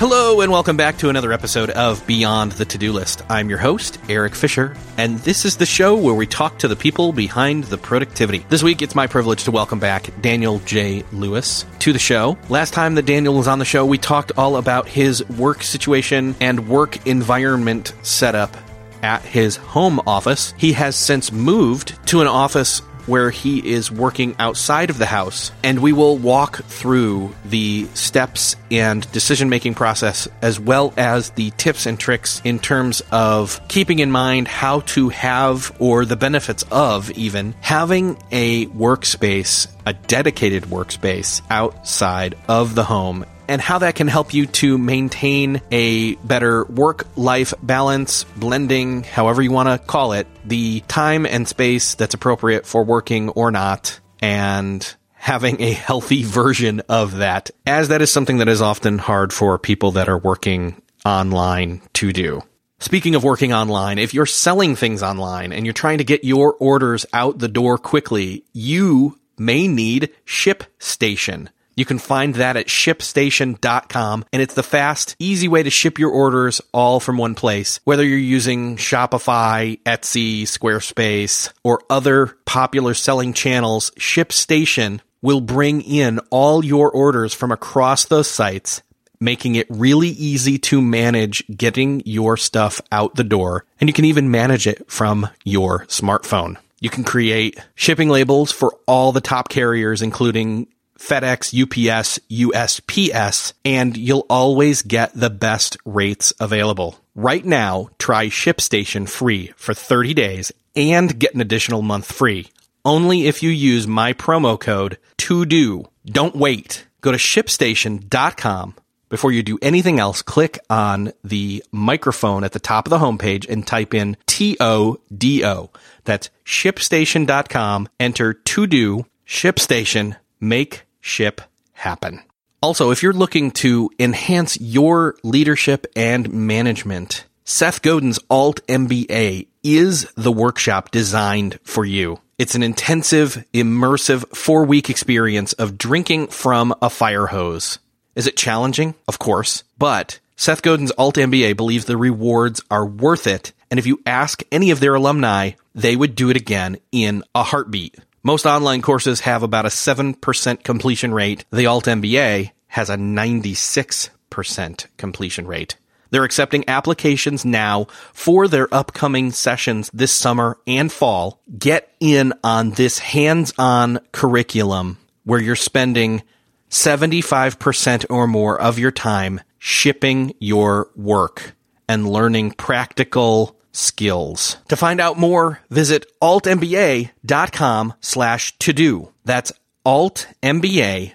Hello, and welcome back to another episode of Beyond the To Do List. I'm your host, Erik Fisher, and this is the show where we talk to the people behind the productivity. This week, it's my privilege to welcome back Daniel J. Lewis to the show. Last time that Daniel was on the show, we talked all about his work situation and work environment setup at his home office. He has since moved to an office where he is working outside of the house, and we will walk through the steps and decision making process as well as the tips and tricks in terms of keeping in mind how to have or the benefits of even having a workspace, a dedicated workspace outside of the home and how that can help you to maintain a better work life balance, blending, however you want to call it, the time and space that's appropriate for working or not, and having a healthy version of that, as that is something that is often hard for people that are working online to do. Speaking of working online, if you're selling things online and you're trying to get your orders out the door quickly, you may need ShipStation. You can find that at shipstation.com and it's the fast, easy way to ship your orders all from one place. Whether you're using Shopify, Etsy, Squarespace, or other popular selling channels, ShipStation will bring in all your orders from across those sites making it really easy to manage getting your stuff out the door. And you can even manage it from your smartphone. You can create shipping labels for all the top carriers, including FedEx, UPS, USPS, and you'll always get the best rates available. Right now, try ShipStation free for 30 days and get an additional month free. Only if you use my promo code to do. Don't wait. Go to shipstation.com. Before you do anything else, click on the microphone at the top of the homepage and type in T-O-D-O. That's shipstation.com. Enter to do ShipStation. Make ship happen. Also, if you're looking to enhance your leadership and management, Seth Godin's Alt MBA is the workshop designed for you. It's an intensive, immersive four week experience of drinking from a fire hose. Is it challenging? Of course. But Seth Godin's Alt MBA believes the rewards are worth it. And if you ask any of their alumni, they would do it again in a heartbeat. Most online courses have about a 7% completion rate. The Alt MBA has a 96% completion rate. They're accepting applications now for their upcoming sessions this summer and fall. Get in on this hands-on curriculum where you're spending 75% or more of your time shipping your work and learning practical skills. To find out more, visit altmba.com slash to do. That's altmba.com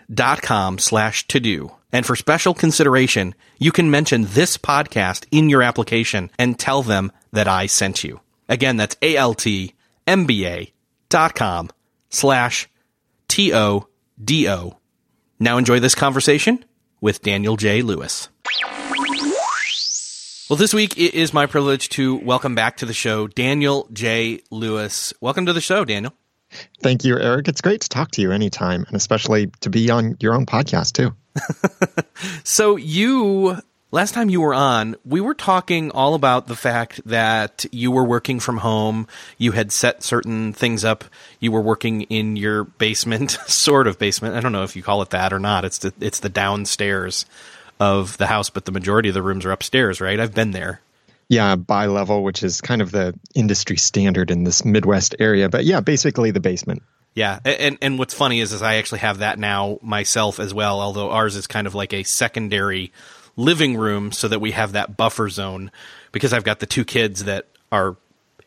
slash to do. And for special consideration, you can mention this podcast in your application and tell them that I sent you. Again, that's altmba.com slash T-O-D-O. Now enjoy this conversation with Daniel J. Lewis. Well, this week it is my privilege to welcome back to the show Daniel J. Lewis. Welcome to the show, Daniel. Thank you, Erik. It's great to talk to you anytime, and especially to be on your own podcast, too. so, you, last time you were on, we were talking all about the fact that you were working from home. You had set certain things up. You were working in your basement, sort of basement. I don't know if you call it that or not. It's the, it's the downstairs of the house, but the majority of the rooms are upstairs, right? I've been there. Yeah, bi level, which is kind of the industry standard in this Midwest area. But yeah, basically the basement. Yeah, and and what's funny is is I actually have that now myself as well. Although ours is kind of like a secondary living room, so that we have that buffer zone because I've got the two kids that are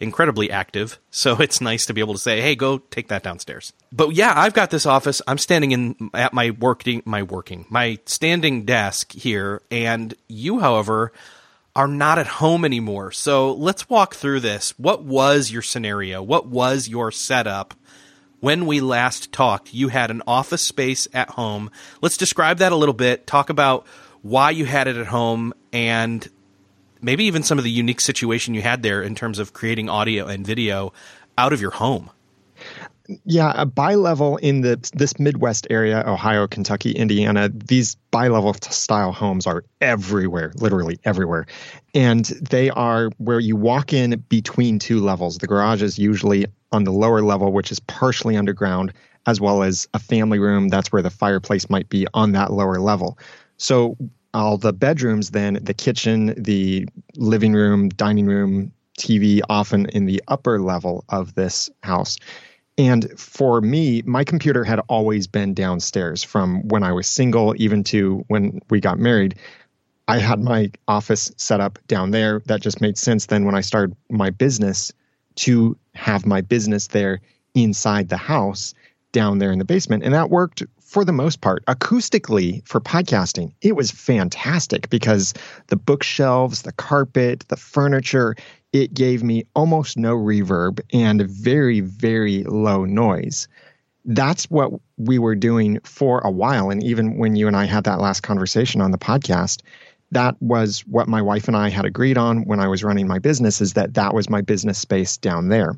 incredibly active. So it's nice to be able to say, "Hey, go take that downstairs." But yeah, I've got this office. I'm standing in at my working my working my standing desk here, and you, however, are not at home anymore. So let's walk through this. What was your scenario? What was your setup? When we last talked, you had an office space at home. Let's describe that a little bit. Talk about why you had it at home and maybe even some of the unique situation you had there in terms of creating audio and video out of your home. Yeah, a bi-level in the this Midwest area, Ohio, Kentucky, Indiana, these bi-level style homes are everywhere, literally everywhere. And they are where you walk in between two levels. The garage is usually on the lower level, which is partially underground, as well as a family room. That's where the fireplace might be on that lower level. So all the bedrooms, then the kitchen, the living room, dining room, TV, often in the upper level of this house. And for me, my computer had always been downstairs from when I was single, even to when we got married. I had my office set up down there. That just made sense then when I started my business to have my business there inside the house down there in the basement. And that worked for the most part. Acoustically for podcasting, it was fantastic because the bookshelves, the carpet, the furniture, it gave me almost no reverb and very, very low noise. That's what we were doing for a while. And even when you and I had that last conversation on the podcast, that was what my wife and I had agreed on when I was running my business is that that was my business space down there.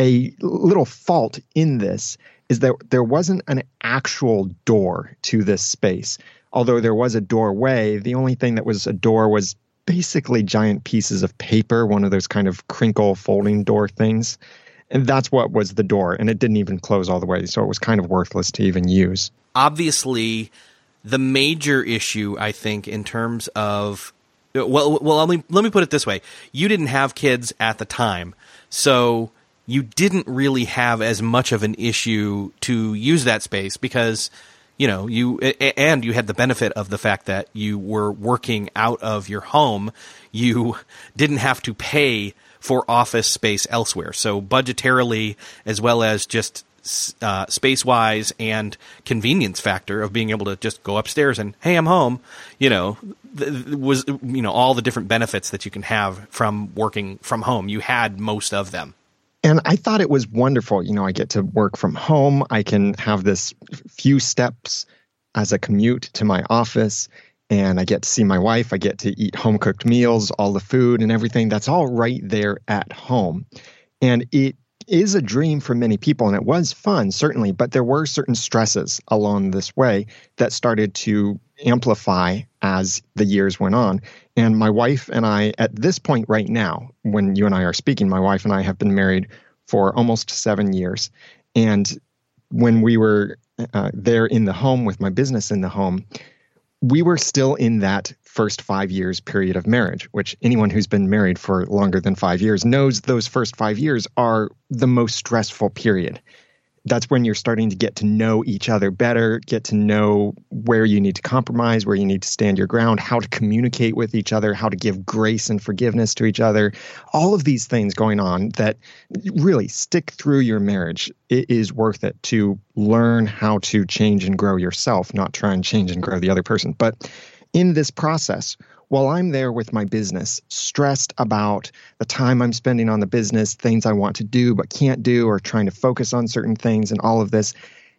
A little fault in this is that there wasn't an actual door to this space. Although there was a doorway, the only thing that was a door was basically giant pieces of paper, one of those kind of crinkle folding door things. And that's what was the door. And it didn't even close all the way. So it was kind of worthless to even use. Obviously, the major issue, I think, in terms of well, well, let me let me put it this way: you didn't have kids at the time, so you didn't really have as much of an issue to use that space because you know you and you had the benefit of the fact that you were working out of your home. You didn't have to pay for office space elsewhere. So budgetarily as well as just uh, space wise and convenience factor of being able to just go upstairs and hey i'm home you know th- was you know all the different benefits that you can have from working from home. You had most of them and I thought it was wonderful. You know, I get to work from home. I can have this few steps as a commute to my office, and I get to see my wife. I get to eat home cooked meals, all the food and everything. That's all right there at home. And it is a dream for many people, and it was fun, certainly, but there were certain stresses along this way that started to amplify as the years went on. And my wife and I, at this point right now, when you and I are speaking, my wife and I have been married for almost seven years. And when we were uh, there in the home with my business in the home, we were still in that first five years period of marriage, which anyone who's been married for longer than five years knows those first five years are the most stressful period that's when you're starting to get to know each other better, get to know where you need to compromise, where you need to stand your ground, how to communicate with each other, how to give grace and forgiveness to each other. All of these things going on that really stick through your marriage. It is worth it to learn how to change and grow yourself, not try and change and grow the other person. But in this process, while I'm there with my business, stressed about the time I'm spending on the business, things I want to do but can't do, or trying to focus on certain things and all of this,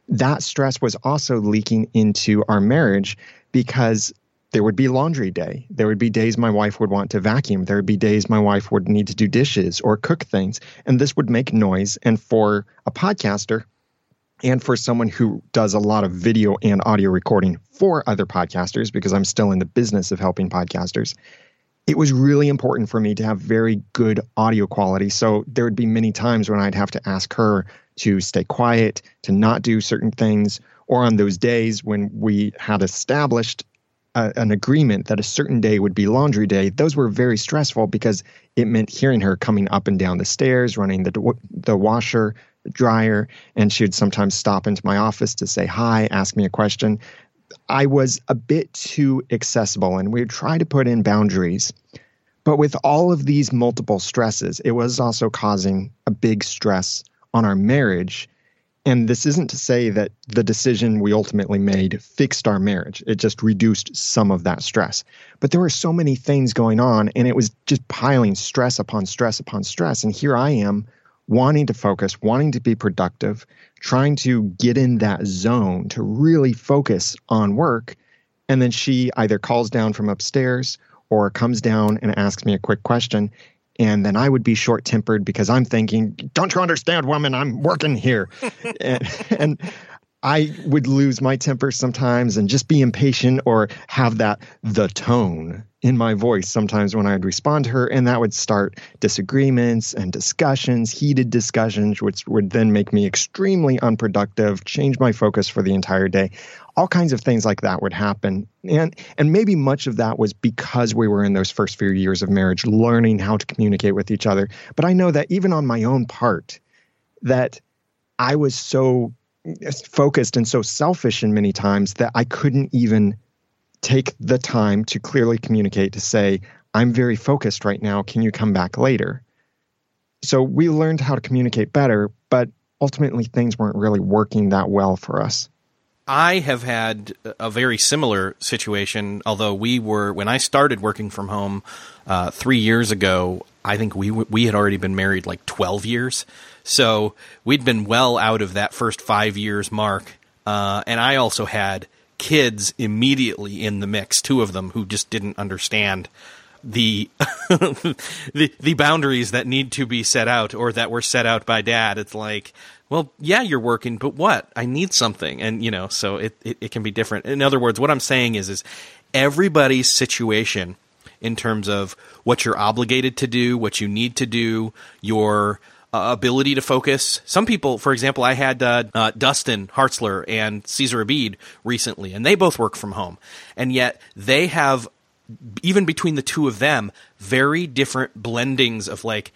that stress was also leaking into our marriage because there would be laundry day. There would be days my wife would want to vacuum. There would be days my wife would need to do dishes or cook things. And this would make noise. And for a podcaster, and for someone who does a lot of video and audio recording for other podcasters, because I'm still in the business of helping podcasters, it was really important for me to have very good audio quality. So there would be many times when I'd have to ask her to stay quiet, to not do certain things, or on those days when we had established a, an agreement that a certain day would be laundry day, those were very stressful because it meant hearing her coming up and down the stairs, running the the washer, dryer, and she would sometimes stop into my office to say hi, ask me a question. I was a bit too accessible, and we would try to put in boundaries. But with all of these multiple stresses, it was also causing a big stress on our marriage and this isn't to say that the decision we ultimately made fixed our marriage. It just reduced some of that stress. But there were so many things going on, and it was just piling stress upon stress upon stress. And here I am wanting to focus, wanting to be productive, trying to get in that zone to really focus on work. And then she either calls down from upstairs or comes down and asks me a quick question and then I would be short tempered because I'm thinking, "Don't you understand, woman? I'm working here," and, and I would lose my temper sometimes and just be impatient or have that the tone in my voice sometimes when I'd respond to her, and that would start disagreements and discussions, heated discussions, which would then make me extremely unproductive, change my focus for the entire day. All kinds of things like that would happen. And and maybe much of that was because we were in those first few years of marriage learning how to communicate with each other. But I know that even on my own part that I was so focused and so selfish in many times that I couldn't even take the time to clearly communicate to say, I'm very focused right now. Can you come back later? So we learned how to communicate better, but ultimately things weren't really working that well for us. I have had a very similar situation, although we were, when I started working from home uh, three years ago, I think we, we had already been married like 12 years. So we'd been well out of that first five years mark. Uh, and I also had kids immediately in the mix, two of them who just didn't understand the the the boundaries that need to be set out or that were set out by dad. It's like, well, yeah, you're working, but what? I need something. And you know, so it, it, it can be different. In other words, what I'm saying is is everybody's situation in terms of what you're obligated to do, what you need to do, your uh, ability to focus. Some people, for example, I had uh, uh, Dustin Hartzler and Cesar Abeid recently, and they both work from home, and yet they have even between the two of them very different blendings of like.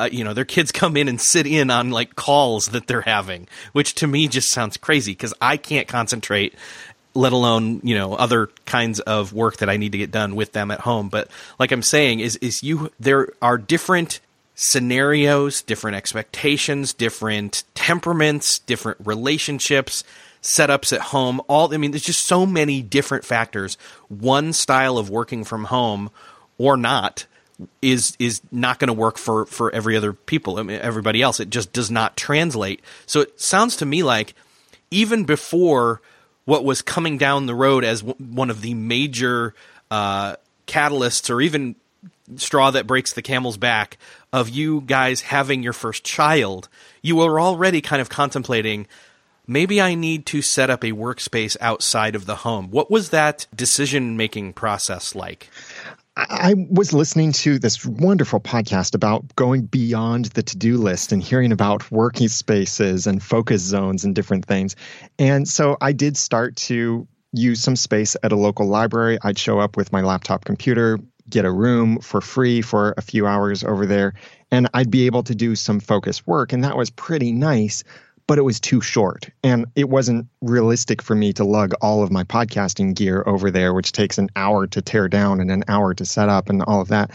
Uh, you know, their kids come in and sit in on like calls that they're having, which to me just sounds crazy because I can't concentrate let alone you know other kinds of work that I need to get done with them at home. But like I'm saying, is is you there are different scenarios, different expectations, different temperaments, different relationships, setups at home. All I mean, there's just so many different factors. One style of working from home or not is is not going to work for for every other people. I mean, everybody else. It just does not translate. So it sounds to me like even before what was coming down the road as w- one of the major uh, catalysts, or even straw that breaks the camel's back of you guys having your first child, you were already kind of contemplating maybe I need to set up a workspace outside of the home. What was that decision making process like? I was listening to this wonderful podcast about going beyond the to do list and hearing about working spaces and focus zones and different things. And so I did start to use some space at a local library. I'd show up with my laptop computer, get a room for free for a few hours over there, and I'd be able to do some focus work. And that was pretty nice, but it was too short. And it wasn't realistic for me to lug all of my podcasting gear over there, which takes an hour to tear down and an hour to set up and all of that.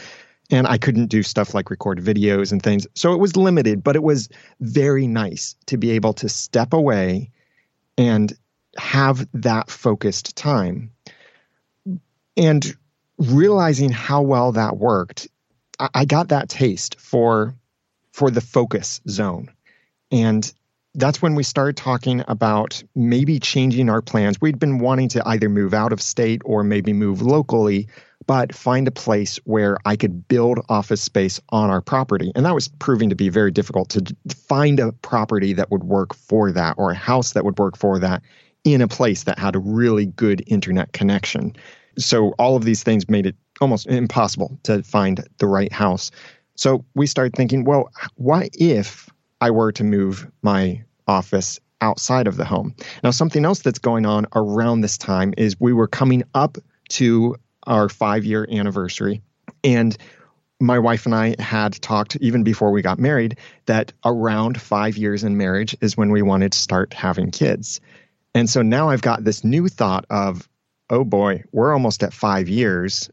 And I couldn't do stuff like record videos and things. So it was limited, but it was very nice to be able to step away and have that focused time. And realizing how well that worked, I, got that taste for for the focus zone. And that's when we started talking about maybe changing our plans. We'd been wanting to either move out of state or maybe move locally, but find a place where I could build office space on our property. And that was proving to be very difficult to find a property that would work for that or a house that would work for that in a place that had a really good internet connection. So all of these things made it almost impossible to find the right house. So we started thinking, well, what if I were to move my office outside of the home? Now, something else that's going on around this time is we were coming up to our five year anniversary. And my wife and I had talked even before we got married that around five years in marriage is when we wanted to start having kids. And so now I've got this new thought of, oh boy, we're almost at five years.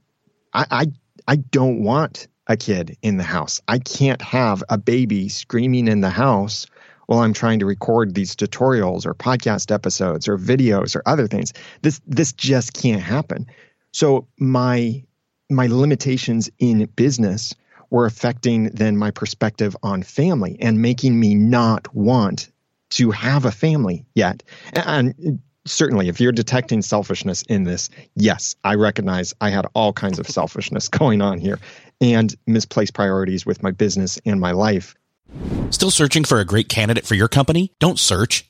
I, I, I don't want a kid in the house. I can't have a baby screaming in the house while I'm trying to record these tutorials or podcast episodes or videos or other things. This this just can't happen. So my my limitations in business were affecting then my perspective on family and making me not want to have a family yet. And certainly, if you're detecting selfishness in this, yes, I recognize I had all kinds of selfishness going on here and misplaced priorities with my business and my life. Still searching for a great candidate for your company? Don't search,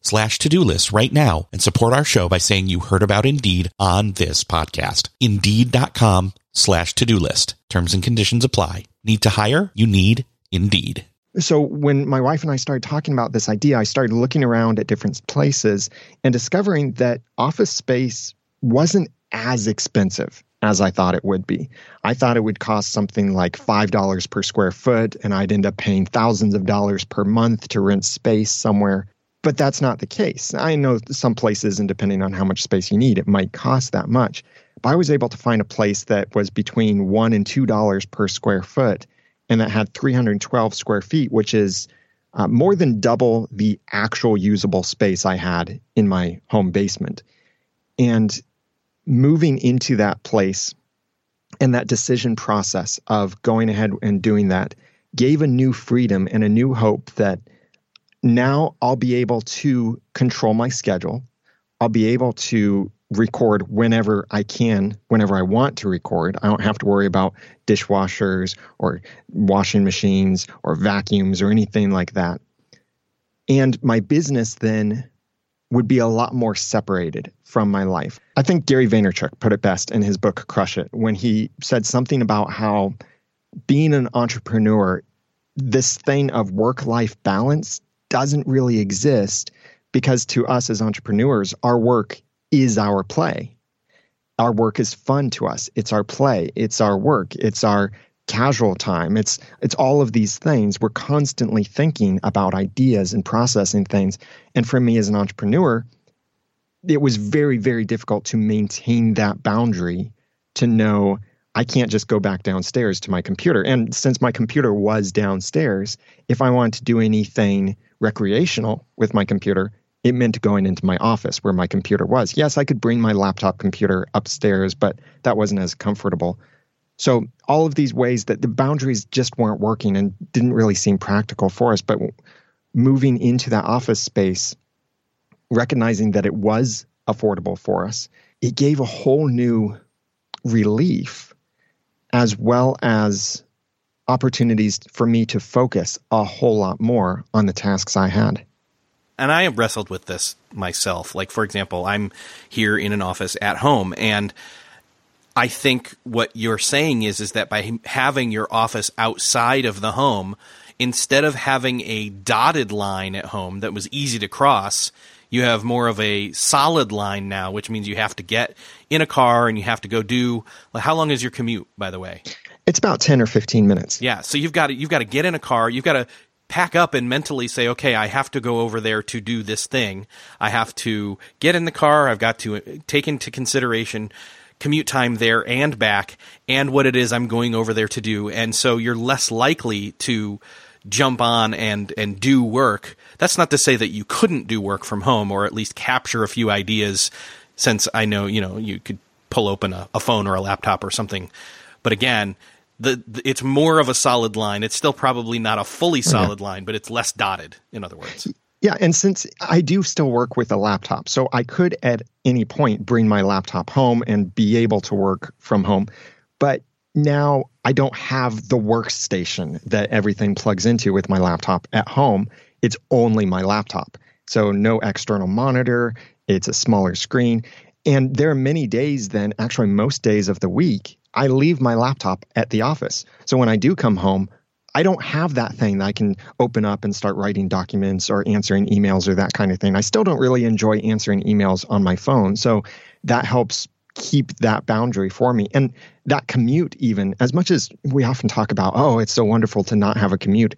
slash to-do list right now and support our show by saying you heard about Indeed on this podcast. Indeed.com slash to-do list. Terms and conditions apply. Need to hire? You need Indeed. So when my wife and I started talking about this idea, I started looking around at different places and discovering that office space wasn't as expensive as I thought it would be. I thought it would cost something like $5 per square foot, and I'd end up paying thousands of dollars per month to rent space somewhere. But that's not the case. I know some places, and depending on how much space you need, it might cost that much. But I was able to find a place that was between one and two dollars per square foot, and that had 312 square feet, which is uh, more than double the actual usable space I had in my home basement. And moving into that place and that decision process of going ahead and doing that gave a new freedom and a new hope that now I'll be able to control my schedule. I'll be able to record whenever I can, whenever I want to record. I don't have to worry about dishwashers or washing machines or vacuums or anything like that. And my business then would be a lot more separated from my life. I think Gary Vaynerchuk put it best in his book Crush It when he said something about how being an entrepreneur, this thing of work life balance doesn't really exist because to us as entrepreneurs, our work is our play. Our work is fun to us. It's our play. It's our work. It's our casual time. It's it's all of these things. We're constantly thinking about ideas and processing things. And for me as an entrepreneur, it was very very difficult to maintain that boundary to know I can't just go back downstairs to my computer. And since my computer was downstairs, if I wanted to do anything recreational with my computer, it meant going into my office where my computer was. Yes, I could bring my laptop computer upstairs, but that wasn't as comfortable. So, all of these ways that the boundaries just weren't working and didn't really seem practical for us. But moving into that office space, recognizing that it was affordable for us, it gave a whole new relief as well as opportunities for me to focus a whole lot more on the tasks I had. And I have wrestled with this myself. Like, for example, I'm here in an office at home, and I think what you're saying is is that by having your office outside of the home, instead of having a dotted line at home that was easy to cross, you have more of a solid line now, which means you have to get in a car and you have to go do. How long is your commute, by the way? It's about 10 or 15 minutes. Yeah. So you've got to, you've got to get in a car. You've got to pack up and mentally say, okay, I have to go over there to do this thing. I have to get in the car. I've got to uh, take into consideration commute time there and back and what it is I'm going over there to do. And so you're less likely to jump on and and do work. That's not to say that you couldn't do work from home or at least capture a few ideas since I know, you know, you could pull open a, a phone or a laptop or something. But again, the, the, it's more of a solid line. It's still probably not a fully solid line, but it's less dotted, in other words. Yeah, and since I do still work with a laptop, so I could at any point bring my laptop home and be able to work from home. But now I don't have the workstation that everything plugs into with my laptop at home. It's only my laptop. So no external monitor, it's a smaller screen. And there are many days then, actually most days of the week, I leave my laptop at the office. So when I do come home, I don't have that thing that I can open up and start writing documents or answering emails or that kind of thing. I still don't really enjoy answering emails on my phone. So that helps keep that boundary for me. And that commute, even as much as we often talk about, oh, it's so wonderful to not have a commute,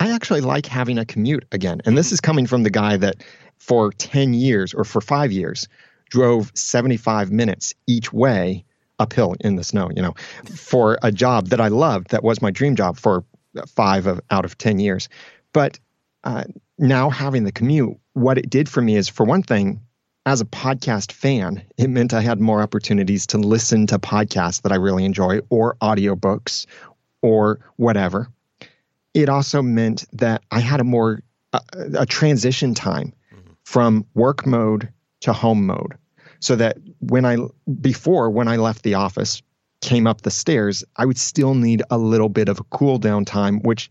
I actually like having a commute again. And this is coming from the guy that for 10 years or for five years drove 75 minutes each way uphill in the snow, you know, for a job that I loved, that was my dream job for five of, out of 10 years. But uh, now having the commute, what it did for me is, for one thing, as a podcast fan, it meant I had more opportunities to listen to podcasts that I really enjoy or audiobooks or whatever. It also meant that I had a more uh, a transition time mm-hmm. from work mode to home mode so that when I before when I left the office came up the stairs, I would still need a little bit of a cool down time, which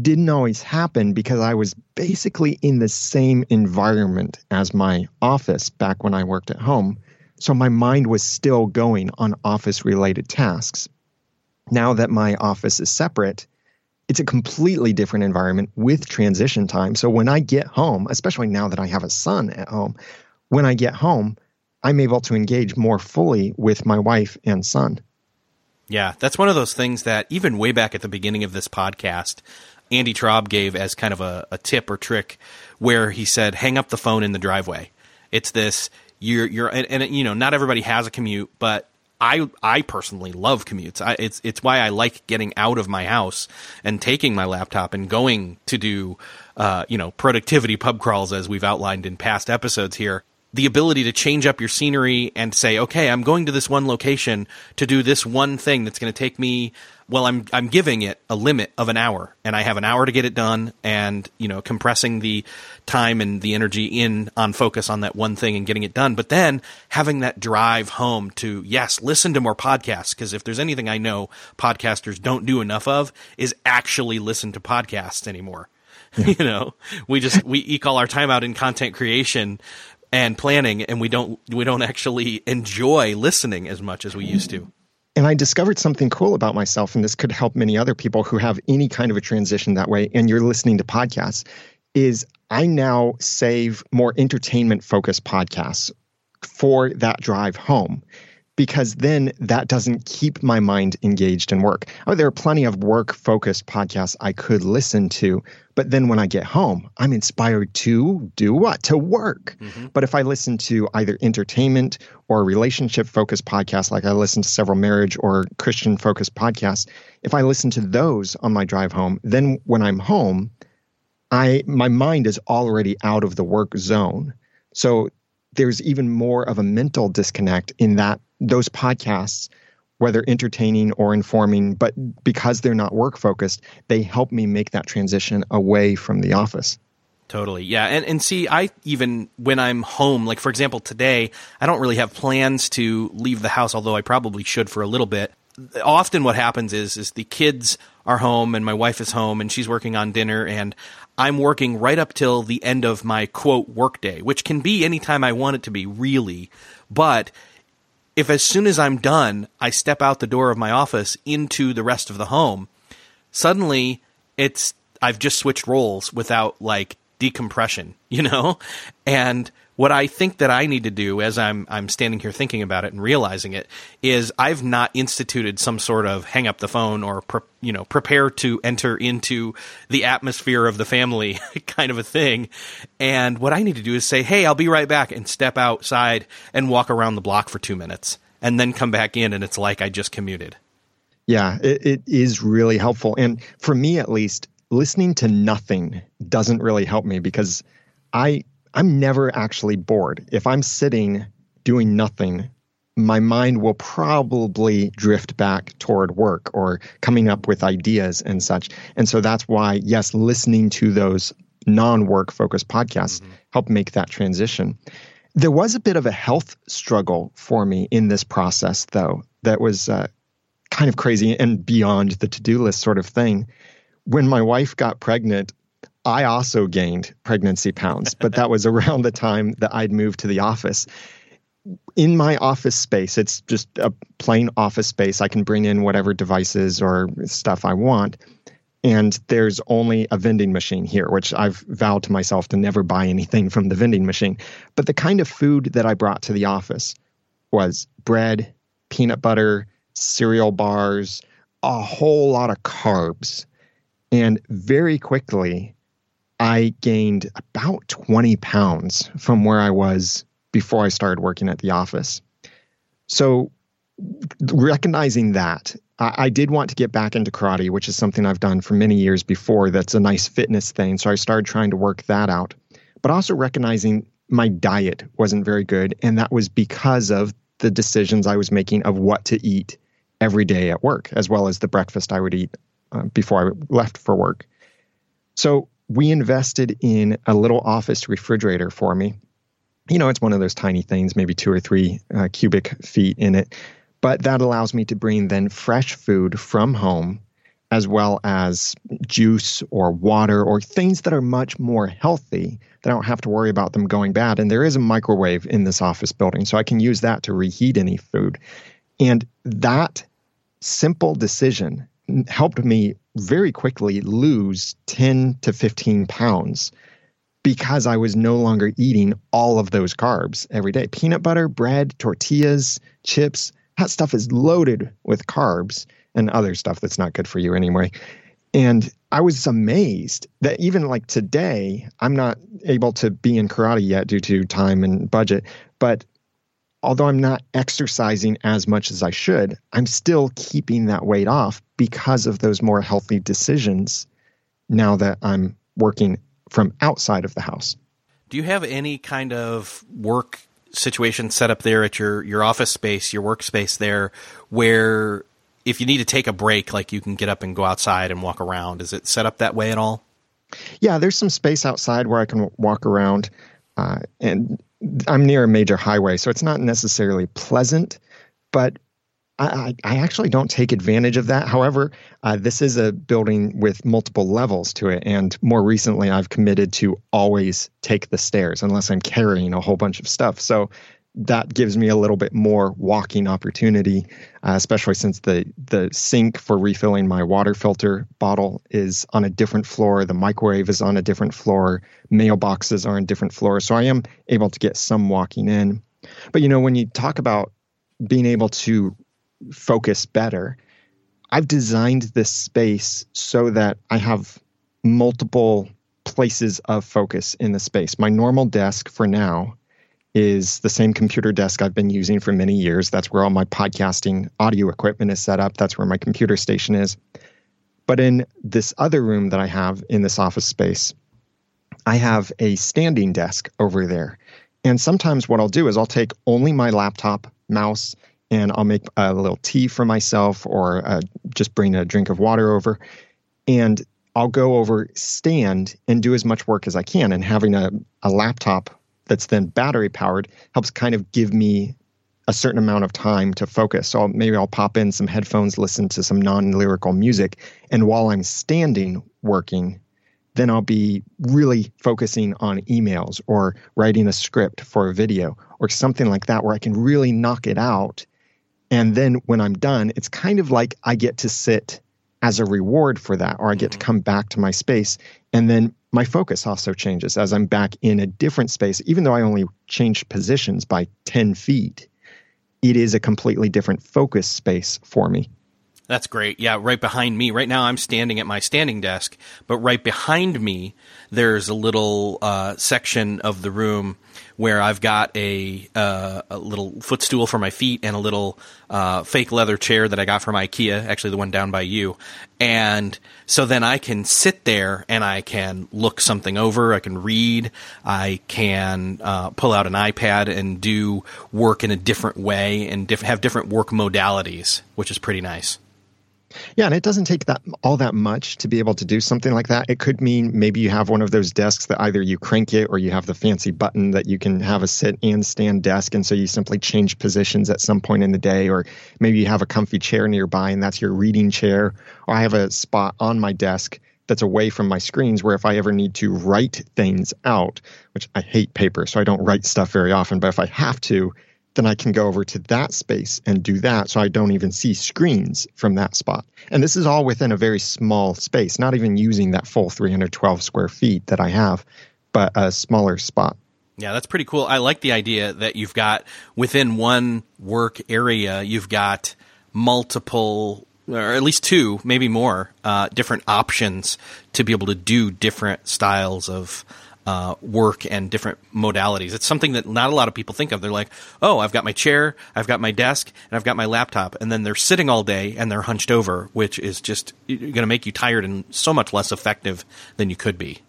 didn't always happen because I was basically in the same environment as my office back when I worked at home. So my mind was still going on office related tasks. Now that my office is separate, it's a completely different environment with transition time. So when I get home, especially now that I have a son at home, when I get home, I'm able to engage more fully with my wife and son. Yeah, that's one of those things that even way back at the beginning of this podcast, Andy Traub gave as kind of a, a tip or trick where he said, hang up the phone in the driveway. It's this, you're, you're, and, and you know, not everybody has a commute, but I I personally love commutes. I, it's it's why I like getting out of my house and taking my laptop and going to do uh, you know productivity pub crawls as we've outlined in past episodes here the ability to change up your scenery and say, okay, I'm going to this one location to do this one thing that's going to take me. Well, I'm I'm giving it a limit of an hour, and I have an hour to get it done, and you know, compressing the time and the energy in on focus on that one thing and getting it done. But then having that drive home to yes, listen to more podcasts because if there's anything I know podcasters don't do enough of is actually listen to podcasts anymore. You know, we just we eke all our time out in content creation and planning and we don't we don't actually enjoy listening as much as we used to and I discovered something cool about myself, and this could help many other people who have any kind of a transition that way, and you're listening to podcasts, is I now save more entertainment focused podcasts for that drive home because then that doesn't keep my mind engaged in work. Oh, there are plenty of work focused podcasts I could listen to, but then when I get home, I'm inspired to do what? To work. Mm-hmm. But if I listen to either entertainment or relationship focused podcasts, like I listen to several marriage or Christian focused podcasts, if I listen to those on my drive home, then when I'm home, I my mind is already out of the work zone. So there's even more of a mental disconnect in that those podcasts whether entertaining or informing but because they're not work focused they help me make that transition away from the office Totally. Yeah. And, and see, I even when I'm home, like for example, today, I don't really have plans to leave the house, although I probably should for a little bit. Often what happens is, is the kids are home and my wife is home and she's working on dinner and I'm working right up till the end of my quote workday, which can be anytime I want it to be really. But if as soon as I'm done, I step out the door of my office into the rest of the home, suddenly it's I've just switched roles without like decompression, you know? And what I think that I need to do as I'm I'm standing here thinking about it and realizing it is I've not instituted some sort of hang up the phone or pre, you know prepare to enter into the atmosphere of the family kind of a thing. And what I need to do is say, "Hey, I'll be right back," and step outside and walk around the block for two minutes, and then come back in, and it's like I just commuted. Yeah, it, it is really helpful, and for me at least, listening to nothing doesn't really help me because I I'm never actually bored. If I'm sitting doing nothing, my mind will probably drift back toward work or coming up with ideas and such. And so that's why, yes, listening to those non work focused podcasts mm-hmm. help make that transition. There was a bit of a health struggle for me in this process, though, that was uh, kind of crazy and beyond the to do list sort of thing. When my wife got pregnant, I also gained pregnancy pounds, but that was around the time that I'd moved to the office in my office space, it's just a plain office space. I can bring in whatever devices or stuff I want. And there's only a vending machine here, which I've vowed to myself to never buy anything from the vending machine. But the kind of food that I brought to the office was bread, peanut butter, cereal bars, a whole lot of carbs. And very quickly, I gained about 20 pounds from where I was before I started working at the office. So, recognizing that, I, did want to get back into karate, which is something I've done for many years before. That's a nice fitness thing. So, I started trying to work that out. But also recognizing my diet wasn't very good. And that was because of the decisions I was making of what to eat every day at work, as well as the breakfast I would eat uh, before I left for work. So, we invested in a little office refrigerator for me you know, it's one of those tiny things, maybe two or three uh, cubic feet in it. But that allows me to bring then fresh food from home, as well as juice or water or things that are much more healthy that I don't have to worry about them going bad. And there is a microwave in this office building, so I can use that to reheat any food. And that simple decision helped me very quickly lose 10 to 15 pounds because I was no longer eating all of those carbs every day. Peanut butter, bread, tortillas, chips, that stuff is loaded with carbs and other stuff that's not good for you anyway. And I was amazed that even like today, I'm not able to be in karate yet due to time and budget. But although I'm not exercising as much as I should, I'm still keeping that weight off because of those more healthy decisions now that I'm working from outside of the house. Do you have any kind of work situation set up there at your, your office space, your workspace there, where if you need to take a break, like you can get up and go outside and walk around? Is it set up that way at all? Yeah, there's some space outside where I can walk around. Uh, and I'm near a major highway, so it's not necessarily pleasant, but I, I, actually don't take advantage of that. However, uh, this is a building with multiple levels to it. And more recently, I've committed to always take the stairs unless I'm carrying a whole bunch of stuff. So that gives me a little bit more walking opportunity, uh, especially since the, the sink for refilling my water filter bottle is on a different floor. The microwave is on a different floor. Mailboxes are on different floors. So I am able to get some walking in. But you know, when you talk about being able to focus better. I've designed this space so that I have multiple places of focus in the space. My normal desk for now is the same computer desk I've been using for many years. That's where all my podcasting audio equipment is set up. That's where my computer station is. But in this other room that I have in this office space, I have a standing desk over there. And sometimes what I'll do is I'll take only my laptop, mouse, and I'll make a little tea for myself or uh, just bring a drink of water over. And I'll go over, stand, and do as much work as I can. And having a, a laptop that's then battery powered helps kind of give me a certain amount of time to focus. So maybe I'll pop in some headphones, listen to some non lyrical music. And while I'm standing working, then I'll be really focusing on emails or writing a script for a video or something like that where I can really knock it out and then when I'm done, it's kind of like I get to sit as a reward for that, or I get mm-hmm. to come back to my space. And then my focus also changes as I'm back in a different space. Even though I only changed positions by 10 feet, it is a completely different focus space for me. That's great. Yeah, right behind me. Right now, I'm standing at my standing desk, but right behind me, there's a little uh, section of the room where I've got a, uh, a little footstool for my feet and a little uh, fake leather chair that I got from IKEA, actually the one down by you. And so then I can sit there and I can look something over, I can read, I can uh, pull out an iPad and do work in a different way and diff- have different work modalities, which is pretty nice. Yeah, and it doesn't take that all that much to be able to do something like that. It could mean maybe you have one of those desks that either you crank it or you have the fancy button that you can have a sit and stand desk and so you simply change positions at some point in the day or maybe you have a comfy chair nearby and that's your reading chair or I have a spot on my desk that's away from my screens where if I ever need to write things out, which I hate paper, so I don't write stuff very often, but if I have to, then I can go over to that space and do that so I don't even see screens from that spot. And this is all within a very small space, not even using that full 312 square feet that I have, but a smaller spot. Yeah, that's pretty cool. I like the idea that you've got within one work area, you've got multiple or at least two, maybe more, uh, different options to be able to do different styles of uh, work and different modalities. It's something that not a lot of people think of. They're like, oh, I've got my chair, I've got my desk, and I've got my laptop. And then they're sitting all day and they're hunched over, which is just going to make you tired and so much less effective than you could be.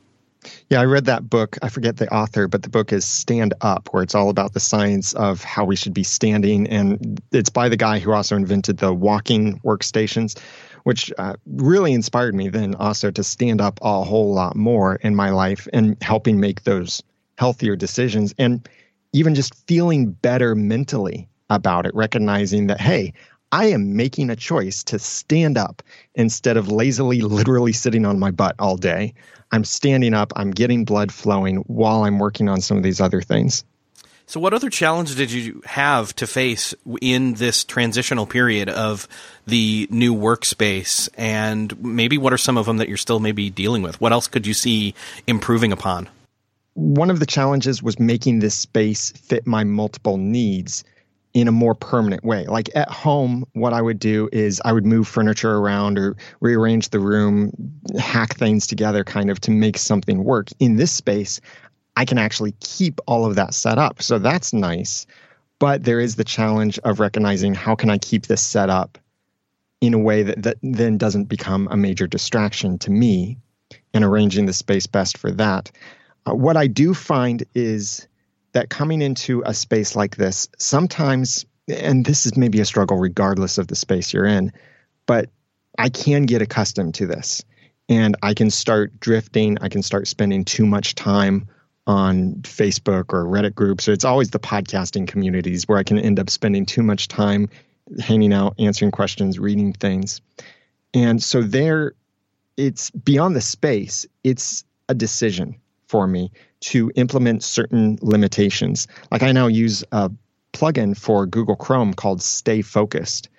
Yeah, I read that book. I forget the author, but the book is Stand Up, where it's all about the science of how we should be standing. And it's by the guy who also invented the walking workstations which uh, really inspired me then also to stand up a whole lot more in my life and helping make those healthier decisions and even just feeling better mentally about it, recognizing that, hey, I am making a choice to stand up instead of lazily, literally sitting on my butt all day. I'm standing up, I'm getting blood flowing while I'm working on some of these other things. So, what other challenges did you have to face in this transitional period of the new workspace? And maybe what are some of them that you're still maybe dealing with? What else could you see improving upon? One of the challenges was making this space fit my multiple needs in a more permanent way. Like at home, what I would do is I would move furniture around or rearrange the room, hack things together kind of to make something work. In this space, I can actually keep all of that set up. So that's nice. But there is the challenge of recognizing how can I keep this set up in a way that, that then doesn't become a major distraction to me and arranging the space best for that. Uh, what I do find is that coming into a space like this, sometimes, and this is maybe a struggle regardless of the space you're in, but I can get accustomed to this and I can start drifting. I can start spending too much time on Facebook or Reddit groups. It's always the podcasting communities where I can end up spending too much time hanging out, answering questions, reading things. And so there, it's beyond the space, it's a decision for me to implement certain limitations. Like I now use a plugin for Google Chrome called Stay Focused.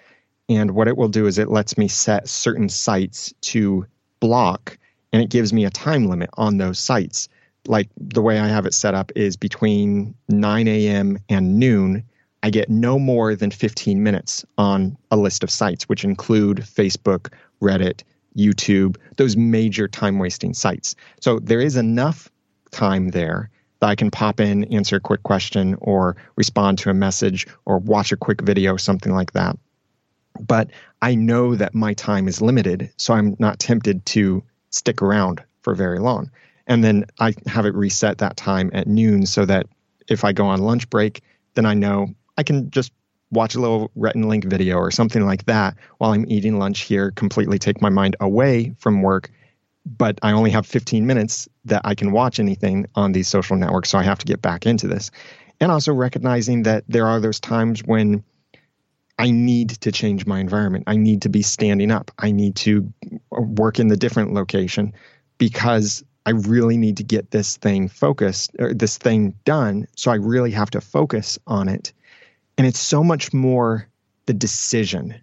And what it will do is it lets me set certain sites to block and it gives me a time limit on those sites like the way I have it set up is between 9 a.m. and noon, I get no more than 15 minutes on a list of sites, which include Facebook, Reddit, YouTube, those major time wasting sites. So there is enough time there that I can pop in, answer a quick question, or respond to a message, or watch a quick video, something like that. But I know that my time is limited, so I'm not tempted to stick around for very long. And then I have it reset that time at noon so that if I go on lunch break, then I know I can just watch a little Rhett and Link video or something like that while I'm eating lunch here, completely take my mind away from work. But I only have 15 minutes that I can watch anything on these social networks. So I have to get back into this. And also recognizing that there are those times when I need to change my environment. I need to be standing up. I need to work in the different location because I really need to get this thing focused or this thing done. So I really have to focus on it. And it's so much more the decision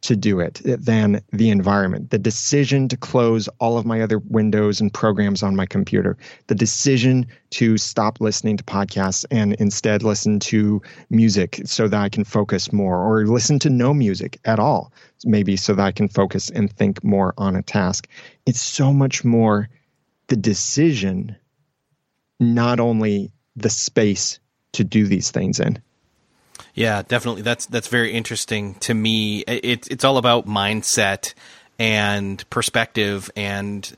to do it than the environment. The decision to close all of my other windows and programs on my computer. The decision to stop listening to podcasts and instead listen to music so that I can focus more or listen to no music at all, maybe so that I can focus and think more on a task. It's so much more the decision, not only the space to do these things in. Yeah, definitely. That's that's very interesting to me. It's it's all about mindset and perspective, and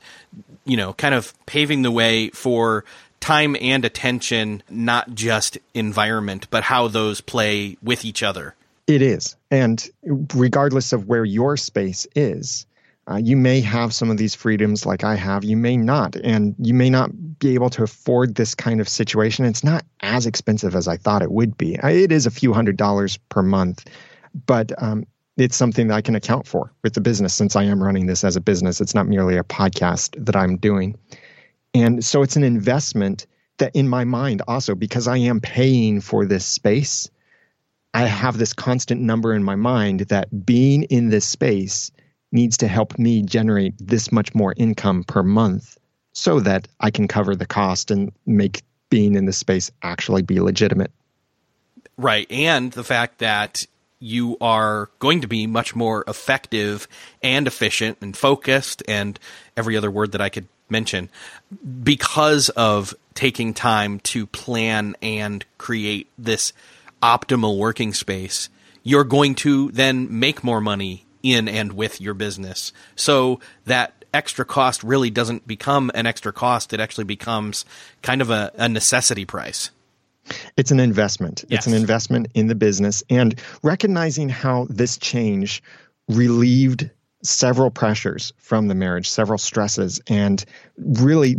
you know, kind of paving the way for time and attention, not just environment, but how those play with each other. It is, and regardless of where your space is, uh, you may have some of these freedoms like I have, you may not, and you may not be able to afford this kind of situation. It's not as expensive as I thought it would be. It is a few hundred dollars per month, but um, it's something that I can account for with the business since I am running this as a business. It's not merely a podcast that I'm doing. And so it's an investment that in my mind also, because I am paying for this space, I have this constant number in my mind that being in this space needs to help me generate this much more income per month so that I can cover the cost and make being in the space actually be legitimate. Right. And the fact that you are going to be much more effective and efficient and focused and every other word that I could mention because of taking time to plan and create this optimal working space. You're going to then make more money in and with your business. So that extra cost really doesn't become an extra cost. It actually becomes kind of a, a necessity price. It's an investment. Yes. It's an investment in the business and recognizing how this change relieved several pressures from the marriage, several stresses, and really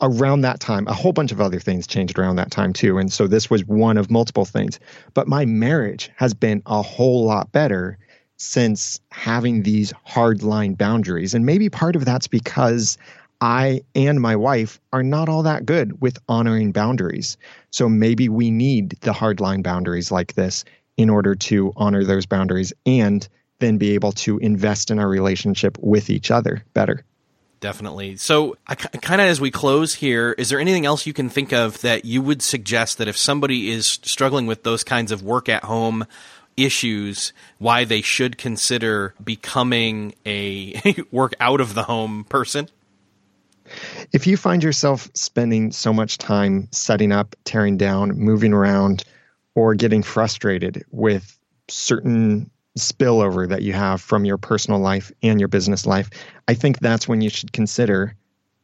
around that time, a whole bunch of other things changed around that time too. And so this was one of multiple things. But my marriage has been a whole lot better since having these hard line boundaries. And maybe part of that's because I and my wife are not all that good with honoring boundaries. So maybe we need the hard line boundaries like this in order to honor those boundaries and then be able to invest in our relationship with each other better. Definitely. So, I, kind of as we close here, is there anything else you can think of that you would suggest that if somebody is struggling with those kinds of work at home issues why they should consider becoming a work out of the home person? If you find yourself spending so much time setting up, tearing down, moving around, or getting frustrated with certain spillover that you have from your personal life and your business life, I think that's when you should consider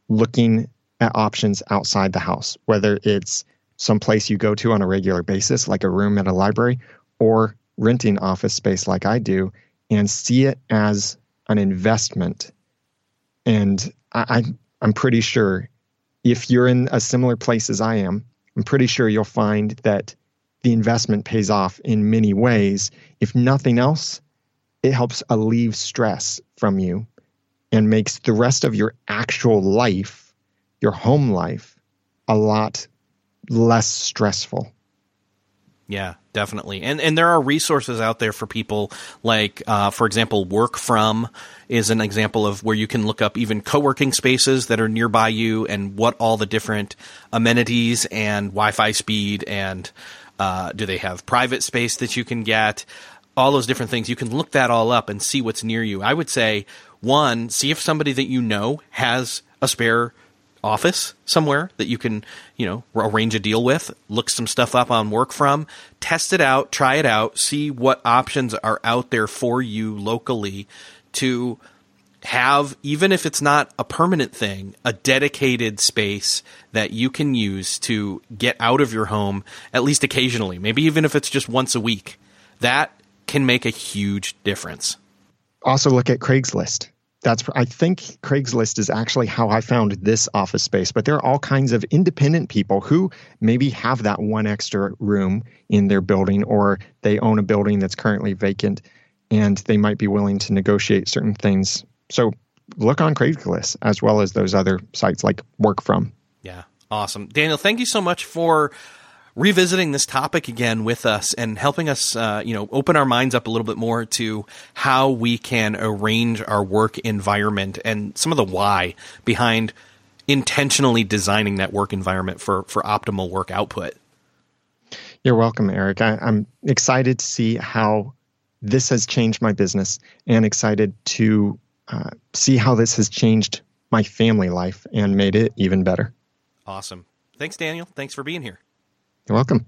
looking at options outside the house, whether it's some place you go to on a regular basis, like a room at a library, or renting office space like I do and see it as an investment. And I, I'm pretty sure if you're in a similar place as I am, I'm pretty sure you'll find that the investment pays off in many ways. If nothing else, it helps alleviate stress from you and makes the rest of your actual life, your home life, a lot less stressful. Yeah, definitely. And and there are resources out there for people like, uh, for example, Work From is an example of where you can look up even co-working spaces that are nearby you and what all the different amenities and Wi-Fi speed and uh, do they have private space that you can get, all those different things. You can look that all up and see what's near you. I would say one, see if somebody that you know has a spare office somewhere that you can, you know, arrange a deal with, look some stuff up on work from, test it out, try it out, see what options are out there for you locally to have, even if it's not a permanent thing, a dedicated space that you can use to get out of your home at least occasionally, maybe even if it's just once a week. That can make a huge difference. Also, look at Craigslist that's I think Craigslist is actually how I found this office space. But there are all kinds of independent people who maybe have that one extra room in their building, or they own a building that's currently vacant, and they might be willing to negotiate certain things. So look on Craigslist as well as those other sites like Work From. Yeah, awesome, Daniel. Thank you so much for revisiting this topic again with us and helping us, uh, you know, open our minds up a little bit more to how we can arrange our work environment and some of the why behind intentionally designing that work environment for for optimal work output. You're welcome, Erik. I, I'm excited to see how this has changed my business and excited to uh, see how this has changed my family life and made it even better. Awesome. Thanks, Daniel. Thanks for being here. You're welcome.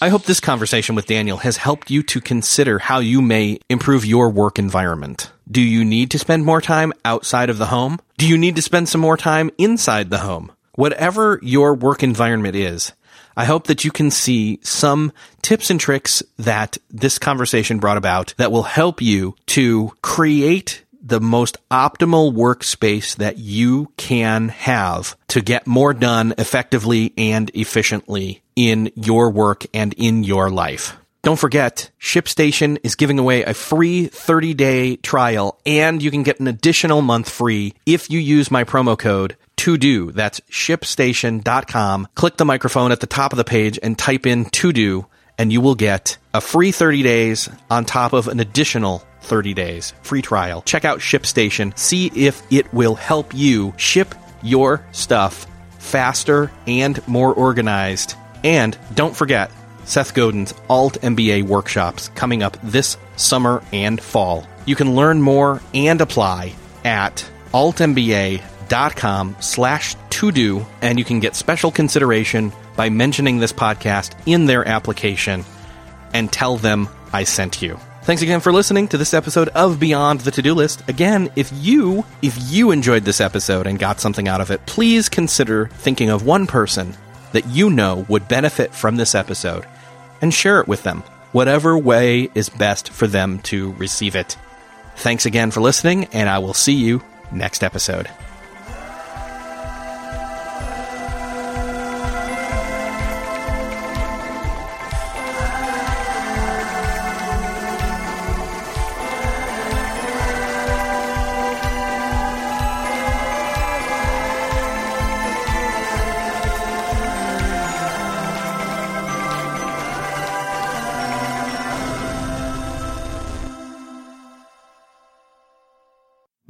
I hope this conversation with Daniel has helped you to consider how you may improve your work environment. Do you need to spend more time outside of the home? Do you need to spend some more time inside the home? Whatever your work environment is, I hope that you can see some tips and tricks that this conversation brought about that will help you to create the most optimal workspace that you can have to get more done effectively and efficiently in your work and in your life. Don't forget, ShipStation is giving away a free 30 day trial and you can get an additional month free if you use my promo code to do. That's shipstation.com. Click the microphone at the top of the page and type in to do and you will get a free 30 days on top of an additional 30 days free trial. Check out ShipStation. See if it will help you ship your stuff faster and more organized. And don't forget Seth Godin's Alt MBA workshops coming up this summer and fall. You can learn more and apply at altmba.com slash to do, and you can get special consideration by mentioning this podcast in their application and tell them I sent you. Thanks again for listening to this episode of Beyond the To-Do List. Again, if you if you enjoyed this episode and got something out of it, please consider thinking of one person that you know would benefit from this episode and share it with them, whatever way is best for them to receive it. Thanks again for listening, and I will see you next episode.